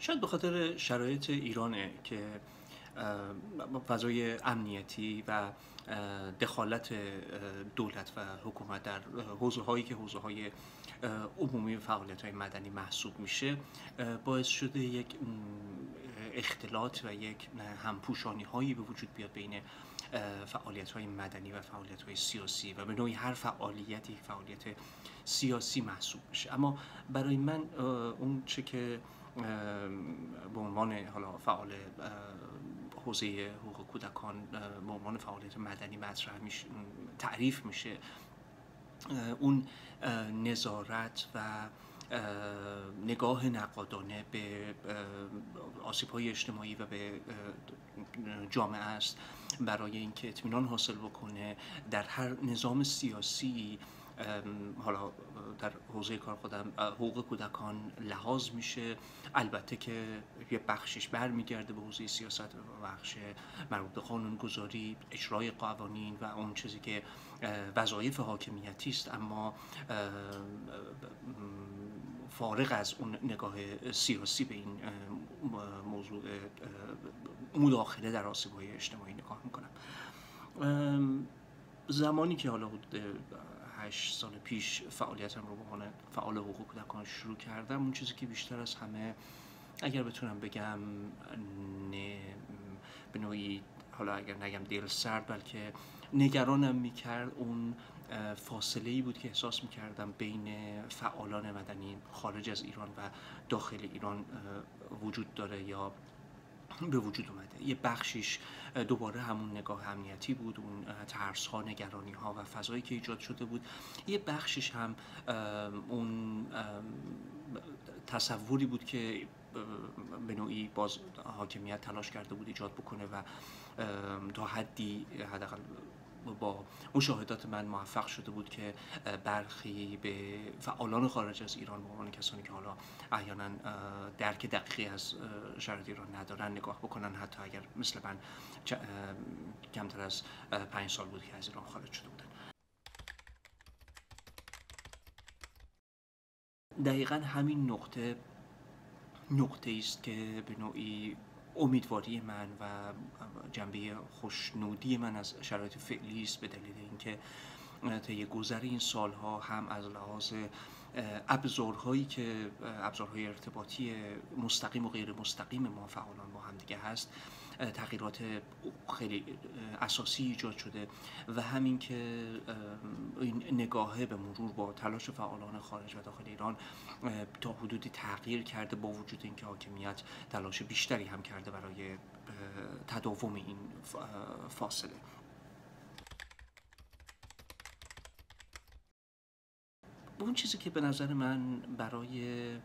شاید به خاطر شرایط ایرانه که فضای امنیتی و دخالت دولت و حکومت در حوزه هایی که حوزه های عمومی فعالیت های مدنی محسوب میشه باعث شده یک اختلاط و یک همپوشانی هایی به وجود بیاد بین فعالیت های مدنی و فعالیت های سیاسی و به نوعی هر فعالیتی فعالیت سیاسی محسوب میشه. اما برای من اون چه که به عنوان حالا فعال حوزه حقوق کودکان به عنوان فعالیت مدنی مطرح میشه تعریف میشه اون نظارت و نگاه نقادانه به آسیب های اجتماعی و به جامعه است. برای اینکه اطمینان حاصل بکنه در هر نظام سیاسی حالا در حوزه کار خودم حقوق کودکان لحاظ میشه. البته که یه بخشش برمیگرده به حوزه سیاست و بخش مربوط به قانون گذاری اجرای قوانین و اون چیزی که وظایف حاکمیتی است. اما فارغ از اون نگاه سیاسی به این موضوع مداخله در آسیب اجتماعی نگاه می‌کنم. زمانی که حالا هشت سال پیش فعالیتم رو به فعال حقوق کودکان شروع کردم. اون چیزی که بیشتر از همه اگر بتونم بگم به نوعی حالا اگر نگم دل سرد بلکه نگرانم می‌کرد اون فاصله ای بود که احساس می‌کردم بین فعالان مدنی خارج از ایران و داخل ایران وجود داره یا به وجود اومده. یه بخشیش دوباره همون نگاه امنیتی بود اون ترس ها نگرانی ها و فضایی که ایجاد شده بود. یه بخشیش هم اون تصوری بود که به نوعی باز حاکمیت تلاش کرده بود ایجاد بکنه و تا حدی حداقل با مشاهدات من موفق شده بود که برخی به فعالان خارج از ایران به عنوان کسانی که حالا احیانا درک دقیقی از شرایط ایران ندارن نگاه بکنن. حتی اگر مثل من کمتر از پنج سال بود که از ایران خارج شده بودن. دقیقا همین نقطه نقطه است که به نوعی امیدواری من و جنبه خوشنودی من از شرایط فعلی است به دلیل اینکه طی گذر این سالها هم از لحاظ ابزارهایی که ابزارهای ارتباطی مستقیم و غیر مستقیم ما فعالان با هم دیگه هست تغییرات خیلی اساسی ایجاد شده و همین که این نگاهه به مرور با تلاش فعالان خارج و داخل ایران تا حدودی تغییر کرده با وجود اینکه حاکمیت تلاش بیشتری هم کرده برای تداوم این فاصله. اون چیزی که به نظر من برای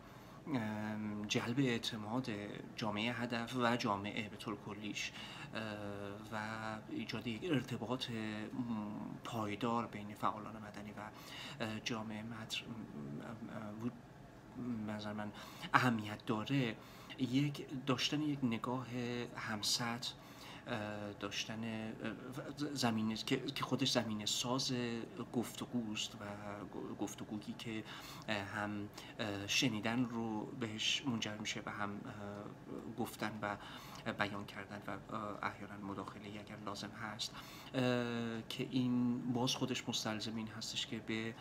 جلب اعتماد جامعه هدف و جامعه به طور کلیش و ایجاد یک ارتباط پایدار بین فعالان مدنی و جامعه مدر نظر من اهمیت داره. یک داشتن یک نگاه همسط داشتن زمینه که خودش زمینه ساز گفتگوست و گفتگویی که هم شنیدن رو بهش منجر میشه و هم گفتن و بیان کردن و احیانا مداخله اگر لازم هست. که این باز خودش مستلزم این هستش که به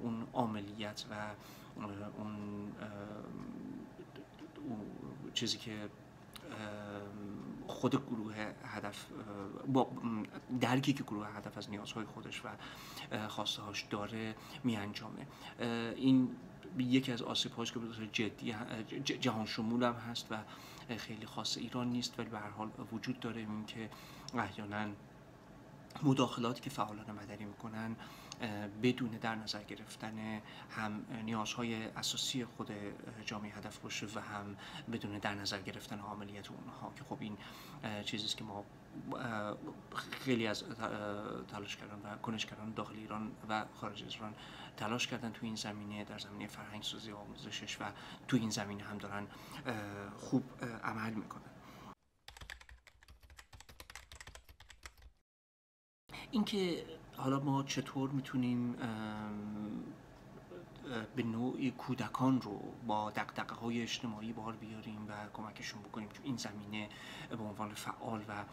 اون عاملیت و اون چیزی که خود گروه هدف با درکی که گروه هدف از نیازهای خودش و خواسته هاش داره می انجامه. این یکی از آسیب هاش که به جدی جهان شمول هم هست و خیلی خاص ایران نیست ولی به هر حال وجود داره این که احیانا مداخلاتی که فعالان مدنی می‌کنن بدون در نظر گرفتن هم نیازهای اساسی خود جامعه هدف باشه و هم بدون در نظر گرفتن عملیت اونها. که خب این چیزی که ما خیلی از تلاش کردن و کنشگران داخل ایران و خارج از ایران تلاش کردن تو این زمینه در زمینه فرهنگ سازی و آموزشش و تو این زمینه هم دارن خوب عمل می‌کنن. اینکه حالا ما چطور می‌تونیم به نوعی کودکان رو با دقدقه های اجتماعی بار بیاریم و کمکشون بکنیم تو این زمینه به عنوان فعال و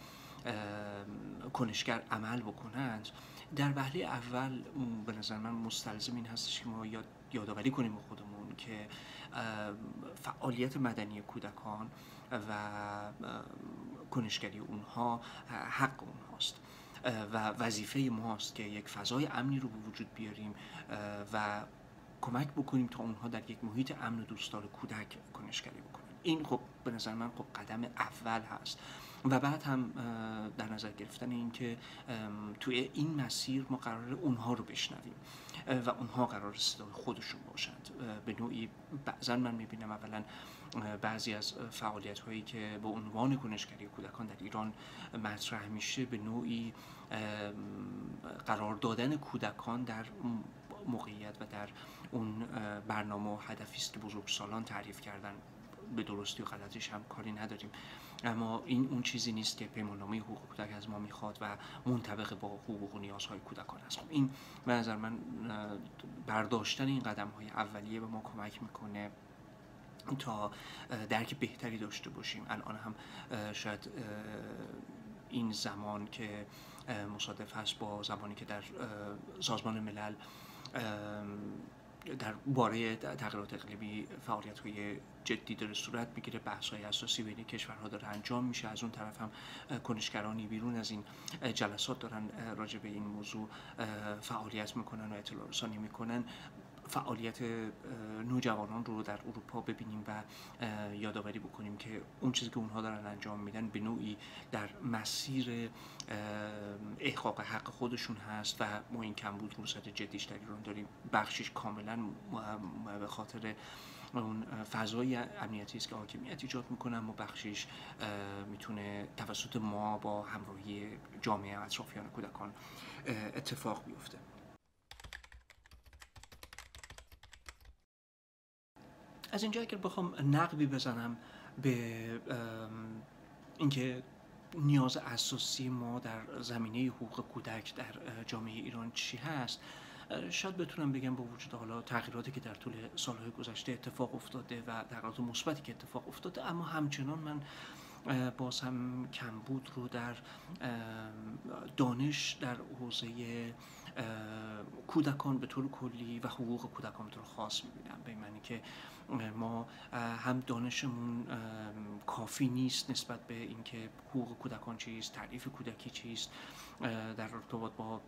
کنشگر عمل بکنند. در وهله اول به نظر من مستلزم این هستش که ما یاد یادآوری کنیم به خودمون که فعالیت مدنی کودکان و کنشگری اونها حق اونهاست. و وظیفه ماست که یک فضای امنی رو به وجود بیاریم و کمک بکنیم تا اونها در یک محیط امن و دوستدار کودک کنشگری بکنن. این خب به نظر من خب قدم اول هست. و بعد هم در نظر گرفتن این که توی این مسیر ما قرار اونها رو بشنویم و اونها قرار صدای خودشون باشند. به نوعی بعضا من می‌بینم اولا بعضی از فعالیت هایی که به عنوان کنشگری کودکان در ایران مطرح میشه به نوعی قرار دادن کودکان در موقعیت و در اون برنامه و هدفی است که بزرگسالان تعریف کردن. به درستی و غلطیش هم کاری نداریم. اما این اون چیزی نیست که پیماننامه حقوق کودک از ما می‌خواد و منطبق با حقوق و نیازهای کودکان است. خب این به نظر من برداشتن این قدم های اولیه به ما کمک می‌کنه. تا درک بهتری داشته باشیم. الان هم شاید این زمان که مصادف هست با زمانی که در سازمان ملل در باره تغییرات اقلیمی فعالیت های جدی داره صورت می‌گیره بحث های اساسی بین کشورها داره انجام میشه. از اون طرف هم کنشگرانی بیرون از این جلسات دارن راجع به این موضوع فعالیت می‌کنن و اطلاع رسانی می‌کنن. فعالیت نوجوانان رو در اروپا ببینیم و یادآوری بکنیم که اون چیزی که اونها دارن انجام میدن به نوعی در مسیر احقاق حق خودشون هست و ما این کمبود فرصت جدیش در ایران داریم. بخشش کاملا به خاطر اون فضای امنیتی است که حاکمیت ایجاد می‌کنه اما بخشش می‌تونه توسط ما با همراهی جامعه اطرافیان کودکان اتفاق بیفته. از اینجا اگر بخوام نقبی بزنم به اینکه نیاز اساسی ما در زمینه حقوق کودک در جامعه ایران چی هست شاید بتونم بگم با وجود حالا تغییراتی که در طول سالهای گذشته اتفاق افتاده و تغییرات مثبتی که اتفاق افتاده اما همچنان من باز هم کمبود رو در دانش در حوزه کودکان به طور کلی و حقوق کودکان به طور خاص می‌بینم به معنی که ما هم دانشمون کافی نیست نسبت به اینکه حقوق کودکان چیست تعریف کودکی چیست. در ارتباط با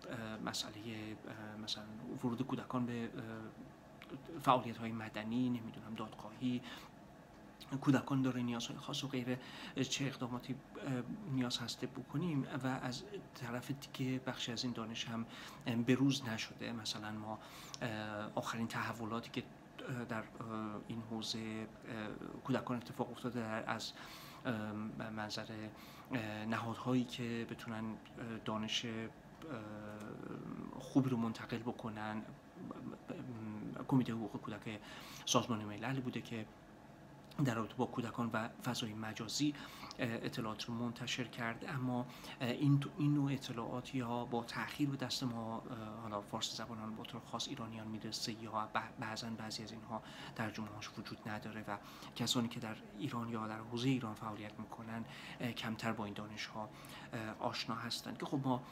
مسئله مثلا ورود کودکان به فعالیت های مدنی نمی‌دونم دادخواهی کودکان داره نیازهای خاص و غیره. چه اقداماتی نیاز هسته بکنیم؟ و از طرف دیگه بخشی از این دانش هم بروز نشده. مثلا ما آخرین تحولاتی که در این حوزه کودکان اتفاق افتاده از منظر نهادهایی که بتونن دانش خوبی رو منتقل بکنن. کمیته حقوق کودک سازمان ملل بوده که در رابطه با کودکان و فضای مجازی اطلاعات رو منتشر کرد. اما این این نوع اطلاعات یا با تاخیر به دست ما حالا فارسی زبانان با طور خاص ایرانیان می‌رسه یا بعضا بعضی از اینها ترجمه هاش وجود نداره و کسانی که در ایران یا در حوزه ایران فعالیت می‌کنن کمتر با این دانش ها آشنا هستند که خب ما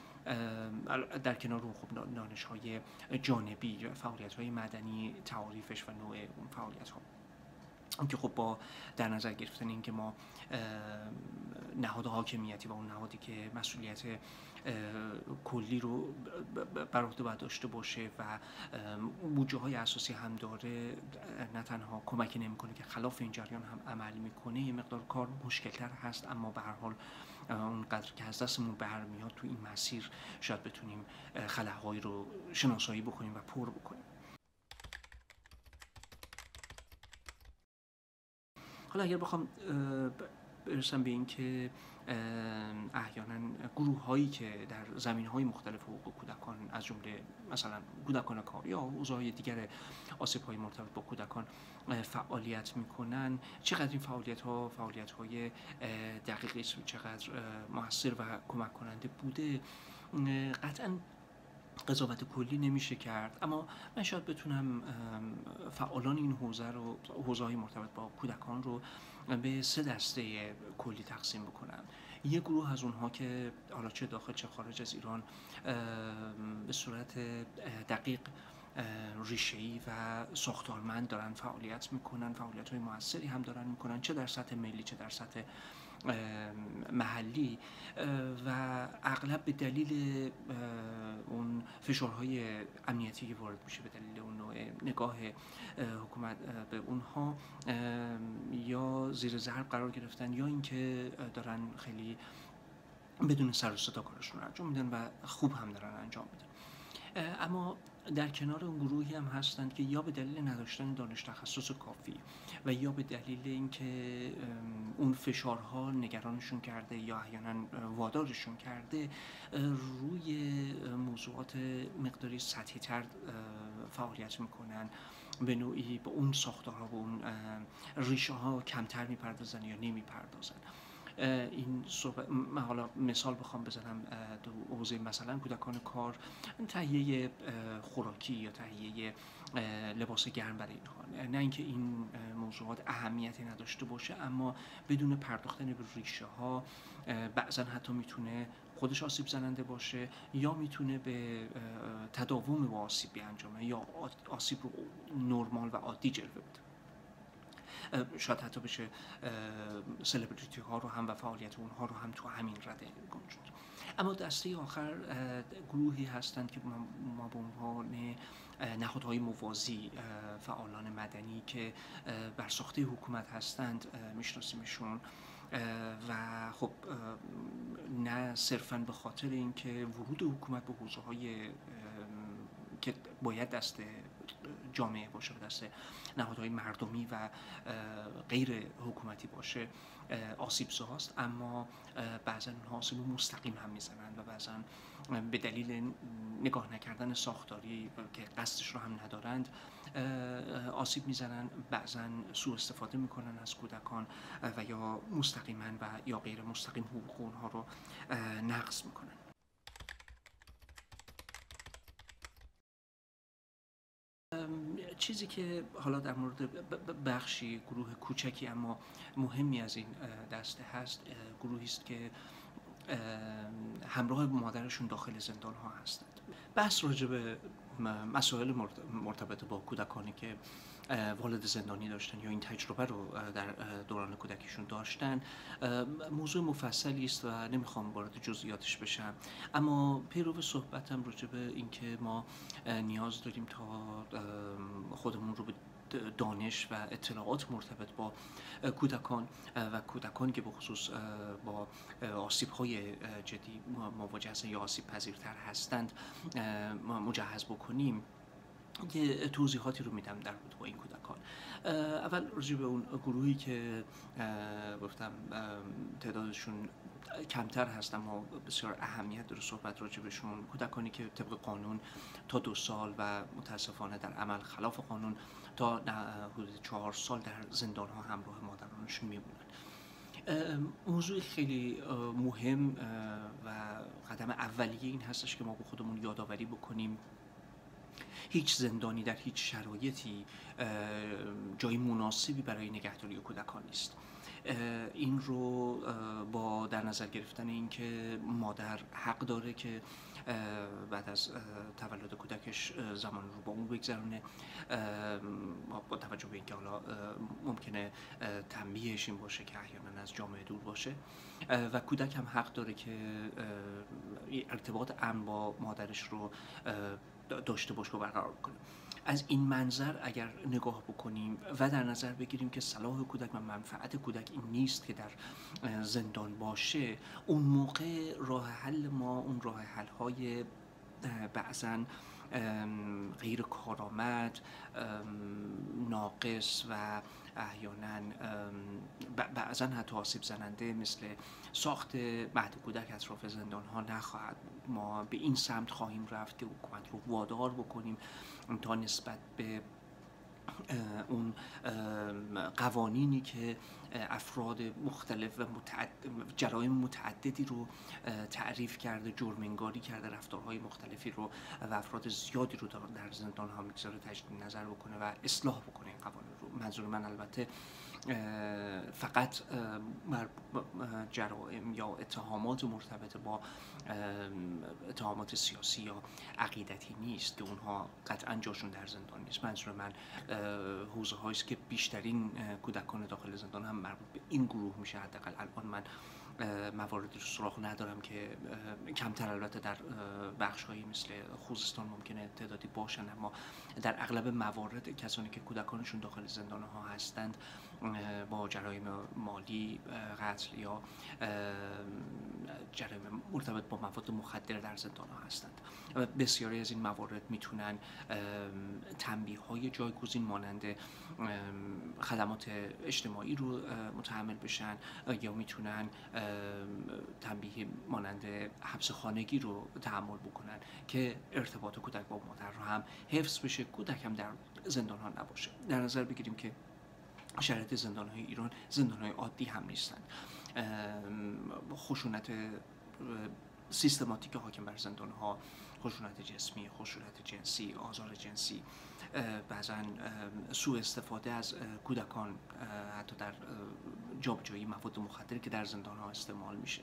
در کنار اون خب دانش های جانبی فعالیت های مدنی تعاریفش و نوع اون فعالیت ها که خب با در نظر گرفتن اینکه ما نهاد حاکمیتی و اون نهادی که مسئولیت کلی رو بر عهده باید داشته باشه و بودجه های اساسی هم داره نه تنها کمکی نمی‌کنه که خلاف این جریان هم عمل می‌کنه یه مقدار کار مشکلتر هست اما به هر حال اونقدر که از دستمون برمیاد تو این مسیر شاید بتونیم خلاهایی رو شناسایی بکنیم و پر بکنیم. حالا اگر بخوام برسم به اینکه احیانا گروه هایی که در زمین های مختلف حقوق کودکان از جمله مثلا کودکان کار یا اوضاع دیگر آسیب های مرتبط با کودکان فعالیت می‌کنن چقدر این فعالیت ها فعالیت های دقیقی چقدر موثر و کمک کننده بوده؟ قطعا قضاوت کلی نمیشه کرد. اما من شاید بتونم فعالان این حوزه رو حوزه های مرتبط با کودکان رو به سه دسته کلی تقسیم بکنم. یه گروه از اونها که حالا چه داخل چه خارج از ایران به صورت دقیق ریشه‌ای و ساختارمند دارن فعالیت می‌کنن فعالیت های موثری هم دارن می‌کنن چه در سطح ملی چه در سطح محلی و اغلب به دلیل اون فشارهای امنیتی که وارد میشه به دلیل اون نوع نگاه حکومت به اونها یا زیر ضرب قرار گرفتن یا اینکه دارن خیلی بدون سر و صدا کارشون رو انجام میدن و خوب هم دارن انجام میدن. اما در کنار اون گروهی هم هستند که یا به دلیل نداشتن دانش تخصص کافی و یا به دلیل اینکه اون فشارها نگرانشون کرده یا احیانا وادارشون کرده روی موضوعات مقداری سطحی تر فعالیت می‌کنن. به نوعی به اون ساختارها به اون ریشه ها کمتر می‌پردازن یا نمی‌پردازن. این صحبت من حالا مثال بخوام بزنم تو حوزه مثلا کودکان کار تهیه خوراکی یا تهیه لباس گرم برای اینها. نه اینکه این موضوعات اهمیتی نداشته باشه اما بدون پرداختن به ریشه ها بعضا حتی می‌تونه خودش آسیب زننده باشه یا می‌تونه به تداوم با آسیب بیانجامه یا آسیب رو نرمال و عادی جلوه بده. شاید حتی بشه سلبریتی ها رو هم و فعالیت اونها رو هم تو همین رده گنجوند اما دسته آخر گروهی هستند که ما به عنوان نهادهای موازی فعالان مدنی که بر ساخته حکومت هستند میشناسیمشون. و خب نه صرفا به خاطر اینکه ورود حکومت به حوزه های که باید دست جامعه باشه به دست نهادهای مردمی و غیر حکومتی باشه آسیب هاست اما بعضا اونها آسیب مستقیم هم می‌زنند و بعضا به دلیل نگاه نکردن ساختاری که قصدش رو هم ندارند آسیب می‌زنن بعضا سوء استفاده می‌کنن از کودکان و یا مستقیما و یا غیر مستقیم حقوق اونها رو نقض می‌کنن. چیزی که حالا در مورد بخشی گروه کوچکی اما مهمی از این دسته هست گروهی است که همراه مادرشون داخل زندان ها هستند. بحث راجع به مسائل مرتبط با کودکانی که والد زندانی داشتن یا این تجربه رو در دوران کودکیشون داشتن. موضوع مفصلی است و نمی‌خوام وارد جزئیاتش بشم. اما پیرو صحبتم راجع به اینکه ما نیاز داریم تا خودمون رو به دانش و اطلاعات مرتبط با کودکان و کودکان که به خصوص با آسیب های جدی مواجه هستند یا آسیب پذیرتر هستند مجهز بکنیم. یه توضیحاتی رو میدم در با این کودکان. اول راجع به اون گروهی که گفتم تعدادشون کمتر هست اما بسیار اهمیت داره صحبت راجع بهشون. کودکانی که طبق قانون تا دو سال و متاسفانه در عمل خلاف قانون تا حدود چهار سال در زندان ها همراه مادرانشون میمونن. موضوع خیلی مهم و قدم اولیه این هستش که ما به خودمون یادآوری بکنیم. هیچ زندانی در هیچ شرایطی جای مناسبی برای نگهداری کودکان نیست. این رو با در نظر گرفتن اینکه مادر حق داره که بعد از تولد کودکش زمان رو با اون بگذرونه. با توجه به اینکه حالا ممکنه تنبیهش این باشه که احیانا از جامعه دور باشه. و کودک هم حق داره که ارتباط امن با مادرش رو داشته باشه و برقرار کنه. از این منظر اگر نگاه بکنیم و در نظر بگیریم که صلاح کودک و منفعت کودک این نیست که در زندان باشه اون موقع راه حل ما اون راه حل های بعضا غیر کارآمد ناقص و احیانا بعضا حتی آسیب زننده مثل ساخت مهد کودک اطراف زندان ها نخواهد ما به این سمت خواهیم رفت که حکومت رو وادار بکنیم تا نسبت به اون قوانینی که افراد مختلف و جرایم متعددی رو تعریف کرده جرمنگاری کرده رفتارهای مختلفی رو و افراد زیادی رو در زندان ها می‌گذاره تجدید نظر بکنه و اصلاح بکنه این قوانین رو. منظور من البته فقط جرائم یا اتهامات مرتبط با اتهامات سیاسی یا عقیدتی نیست که اونها قطعا جاشون در زندان نیست. منظور من حوزه هاییست که بیشترین کودکان داخل زندان هم مربوط به این گروه میشه. حداقل الان من موارد رو سراغ ندارم که کمتر البته در بخش هایی مثل خوزستان ممکنه تعدادی باشن اما در اغلب موارد کسانی که کودکانشون داخل زندان ها هستند با جرایم مالی قتل یا جرایم مرتبط با مواد مخدر در زندان ها هستند بسیاری از این موارد می‌تونن تنبیه های جایگزین مانند خدمات اجتماعی رو متحمل بشن یا می‌تونن تنبیه مانند حبس خانگی رو تحمل بکنن که ارتباط کودک با مادر رو هم حفظ بشه کودک هم در زندان ها نباشه. در نظر بگیریم که شرایط زندان های ایران زندان های عادی هم نیستند خشونت سیستماتیک حاکم بر زندان ها خشونت جسمی خشونت جنسی آزار جنسی بعضا سوء استفاده از کودکان حتی در جابجایی مواد مخدری که در زندان ها استعمال میشه.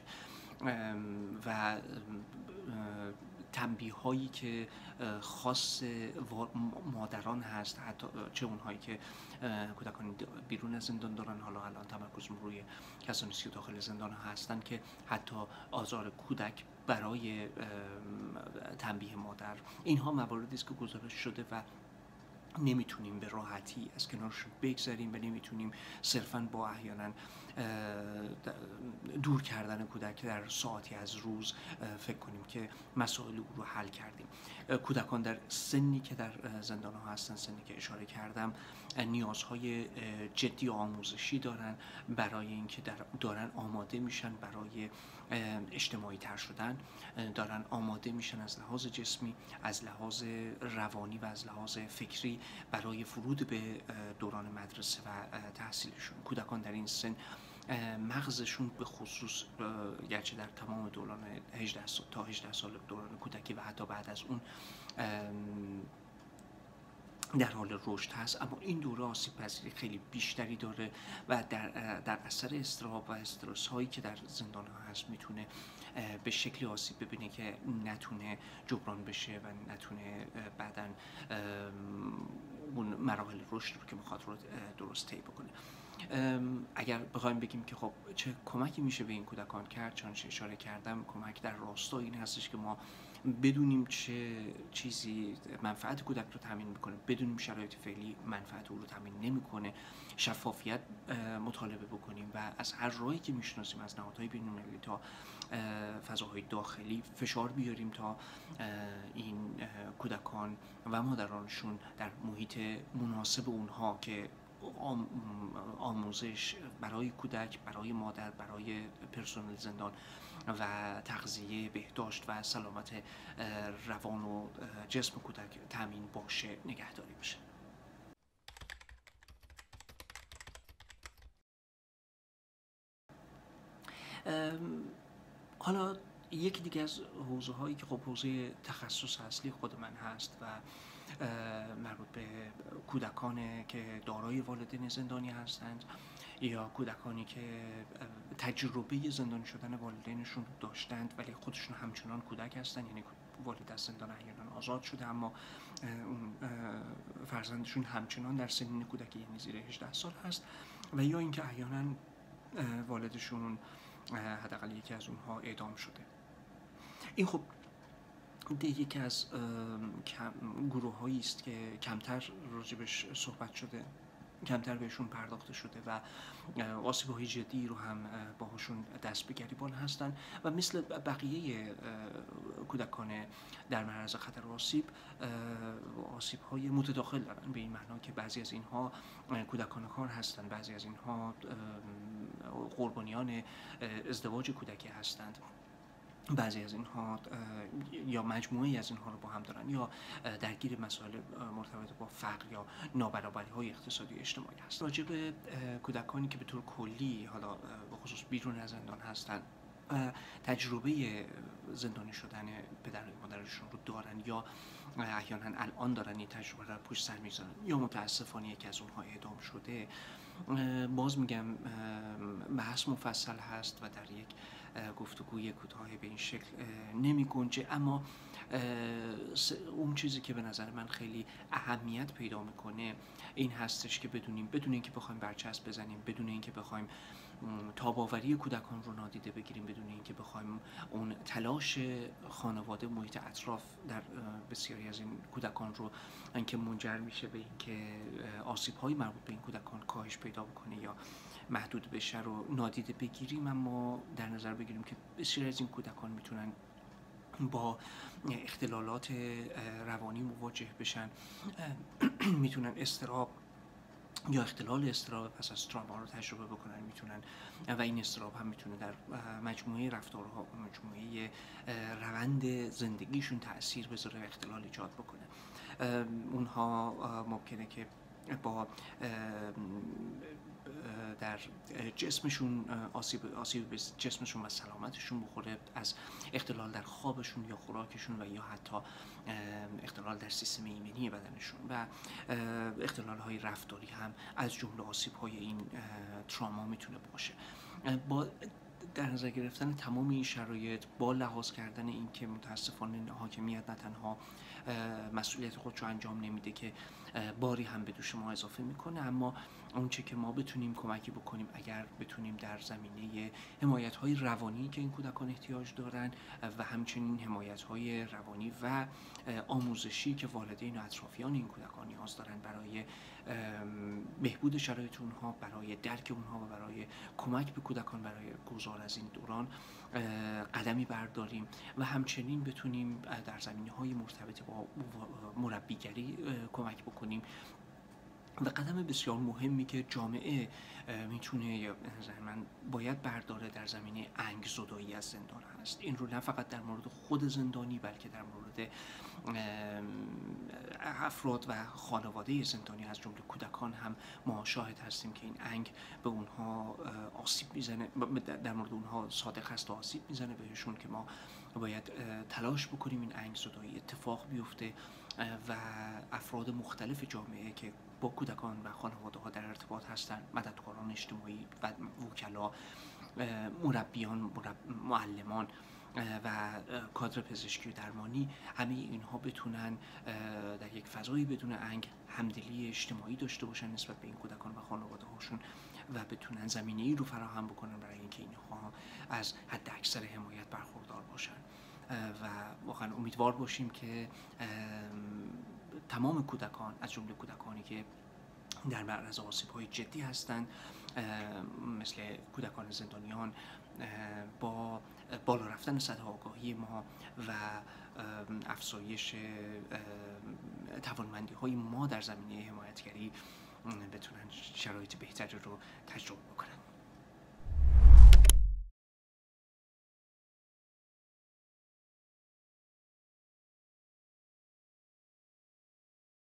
و تنبیه هایی که خاص مادران هست حتی چه اونهایی که کودکان بیرون از زندان دارن حالا الان تمرکز روی کسانی که داخل زندان هستن که حتی آزار کودک برای تنبیه مادر. اینها مواردی است که گزارش شده و نمی‌تونیم به راحتی از کنارشون بگذاریم و نمی‌تونیم صرفا با احیانا دور کردن کودک در ساعتی از روز فکر کنیم که مسائل او رو حل کردیم. کودکان در سنی که در زندان ها هستن سنی که اشاره کردم نیازهای جدی آموزشی دارن. برای اینکه دارن آماده میشن برای اجتماعی تر شدن دارن آماده میشن از لحاظ جسمی از لحاظ روانی و از لحاظ فکری برای فرود به دوران مدرسه و تحصیلشون. کودکان در این سن مغزشون به خصوص گرچه در تمام دوران 18 سال تا 18 سال دوران کودکی و حتی بعد از اون در حال رشد هست. اما این دوره آسیب پذیری خیلی بیشتری داره و در, در اثر استراب و استرس هایی که در زندان ها هست می‌تونه به شکلی آسیب ببینه که نتونه جبران بشه و نتونه بعدا اون مراحل رشد رو که می‌خواد رو درست طی بکنه. اگر بخوایم بگیم که خب چه کمکی میشه به این کودکان کرد چون اشاره کردم کمک در راستای این هستش که ما بدونیم چه چیزی منفعت کودک رو تامین می‌کنه بدونیم شرایط فعلی منفعت او رو تامین نمی‌کنه شفافیت مطالبه بکنیم و از هر راهی که می‌شناسیم از نهادهای بین‌المللی تا فضاهای داخلی فشار بیاریم تا این کودکان و مادرانشون در محیط مناسب اونها که آموزش برای کودک برای مادر برای پرسنل زندان و تغذیه بهداشت و سلامت روان و جسم کودک تامین باشه نگهداری بشه حالا یکی دیگه از حوزه هایی که خب حوزه تخصص اصلی خود من هست و مربوط به کودکان که دارای والدین زندانی هستند یا کودکانی که تجربه زندانی شدن والدینشون داشتند ولی خودشون همچنان کودک هستند یعنی والد از زندان احیانا آزاد شده اما اون فرزندشون همچنان در سنین کودکی یعنی زیر 18 سال هست و یا اینکه احیانا والدشون حداقل یکی از اونها اعدام شده. این خب یکی از گروه هایی است که کمتر راجبش صحبت شده کمتر بهشون پرداخته شده و آسیب های جدی رو هم باهاشون دست به گریبان هستن و مثل بقیه کودکان در معرض خطر آسیب آسیب های متداخل دارن به این معنا که بعضی از اینها کودکان کار هستند بعضی از اینها قربانیان ازدواج کودکی هستند. بعضی از اینها یا مجموعی از اینها رو با هم دارن یا درگیر مسائل مرتبط با فقر یا نابرابری های اقتصادی اجتماعی هست. راجع کودکانی که به طور کلی حالا به خصوص بیرون از زندان هستن تجربه زندانی شدن پدر و مادرشون رو دارن یا احیانا الان دارن این تجربه رو پشت سر می‌ذارن یا متاسفانه یکی از اونها اعدام شده؟ باز میگم بحث مفصل هست و در یک گفتگوی کوتاه به این شکل نمی گنجه. اما اون چیزی که به نظر من خیلی اهمیت پیدا می‌کنه این هستش که بدونیم بدون اینکه بخوایم برچسب بزنیم بدون اینکه بخوایم تاباوری کودکان رو نادیده بگیریم بدون اینکه بخوایم اون تلاش خانواده محیط اطراف در بسیاری از این کودکان رو اینکه منجر میشه به اینکه آسیب های مربوط به این کودکان کاهش پیدا بکنه یا محدود بشه رو نادیده بگیریم. اما در نظر بگیریم که بسیاری از این کودکان می‌تونن با اختلالات روانی مواجه بشن. می‌تونن استراب یا اختلال استراب پس از تراما رو تجربه بکنن می‌تونن و این استراب هم می‌تونه در مجموعه رفتارها و مجموعه روند زندگیشون تاثیر بذاره و اختلال ایجاد بکنه. اونها ممکنه که با در جسمشون آسیب, آسیب به جسمشون و سلامتشون بخوره از اختلال در خوابشون یا خوراکشون و یا حتی اختلال در سیستم ایمنی بدنشون. و اختلال های رفتاری هم از جمله آسیب های این تراما می‌تونه باشه. با در نظر گرفتن تمام این شرایط با لحاظ کردن اینکه متاسفانه حاکمیت نه تنها مسئولیت خودش رو انجام نمیده که باری هم به دوش ما اضافه می‌کنه. اما اونچه که ما بتونیم کمکی بکنیم اگر بتونیم در زمینه حمایت های روانی که این کودکان احتیاج دارن و همچنین حمایت های روانی و آموزشی که والدین و اطرافیان این کودکان نیاز دارن برای بهبود شرایط اونها برای درک اونها و برای کمک به کودکان برای گذار از این دوران قدمی برداریم و همچنین بتونیم در زمینه های مرتبط با مربیگری کمک بکنیم. و قدم بسیار مهمی که جامعه می‌تونه یا من باید برداره در زمینه انگ زدایی از زندان هست این رو نه فقط در مورد خود زندانی بلکه در مورد افراد و خانواده زندانی از جمله کودکان هم ما شاهد هستیم که این انگ به اونها آسیب می‌زنه در مورد اونها صادق هست و آسیب می‌زنه بهشون که ما باید تلاش بکنیم این انگ زدایی اتفاق بیفته و افراد مختلف جامعه که با کودکان و خانواده ها در ارتباط هستند مددکاران اجتماعی و وکلا مربیان معلمان و کادر پزشکی و درمانی. همه اینها بتونن در یک فضایی بدون انگ همدلی اجتماعی داشته باشن نسبت به این کودکان و خانواده هاشون و بتونن زمینه ای رو فراهم بکنن برای اینکه اینها از حد اکثر حمایت برخوردار باشن. و واقعا امیدوار باشیم که تمام کودکان از جمله کودکانی که در معرض آسیب های جدی هستند مثل کودکان زندانیان با بالا رفتن سطح آگاهی ما و افزایش توانمندی های ما در زمینه حمایتگری بتونن شرایط بهتری رو تجربه بکنن.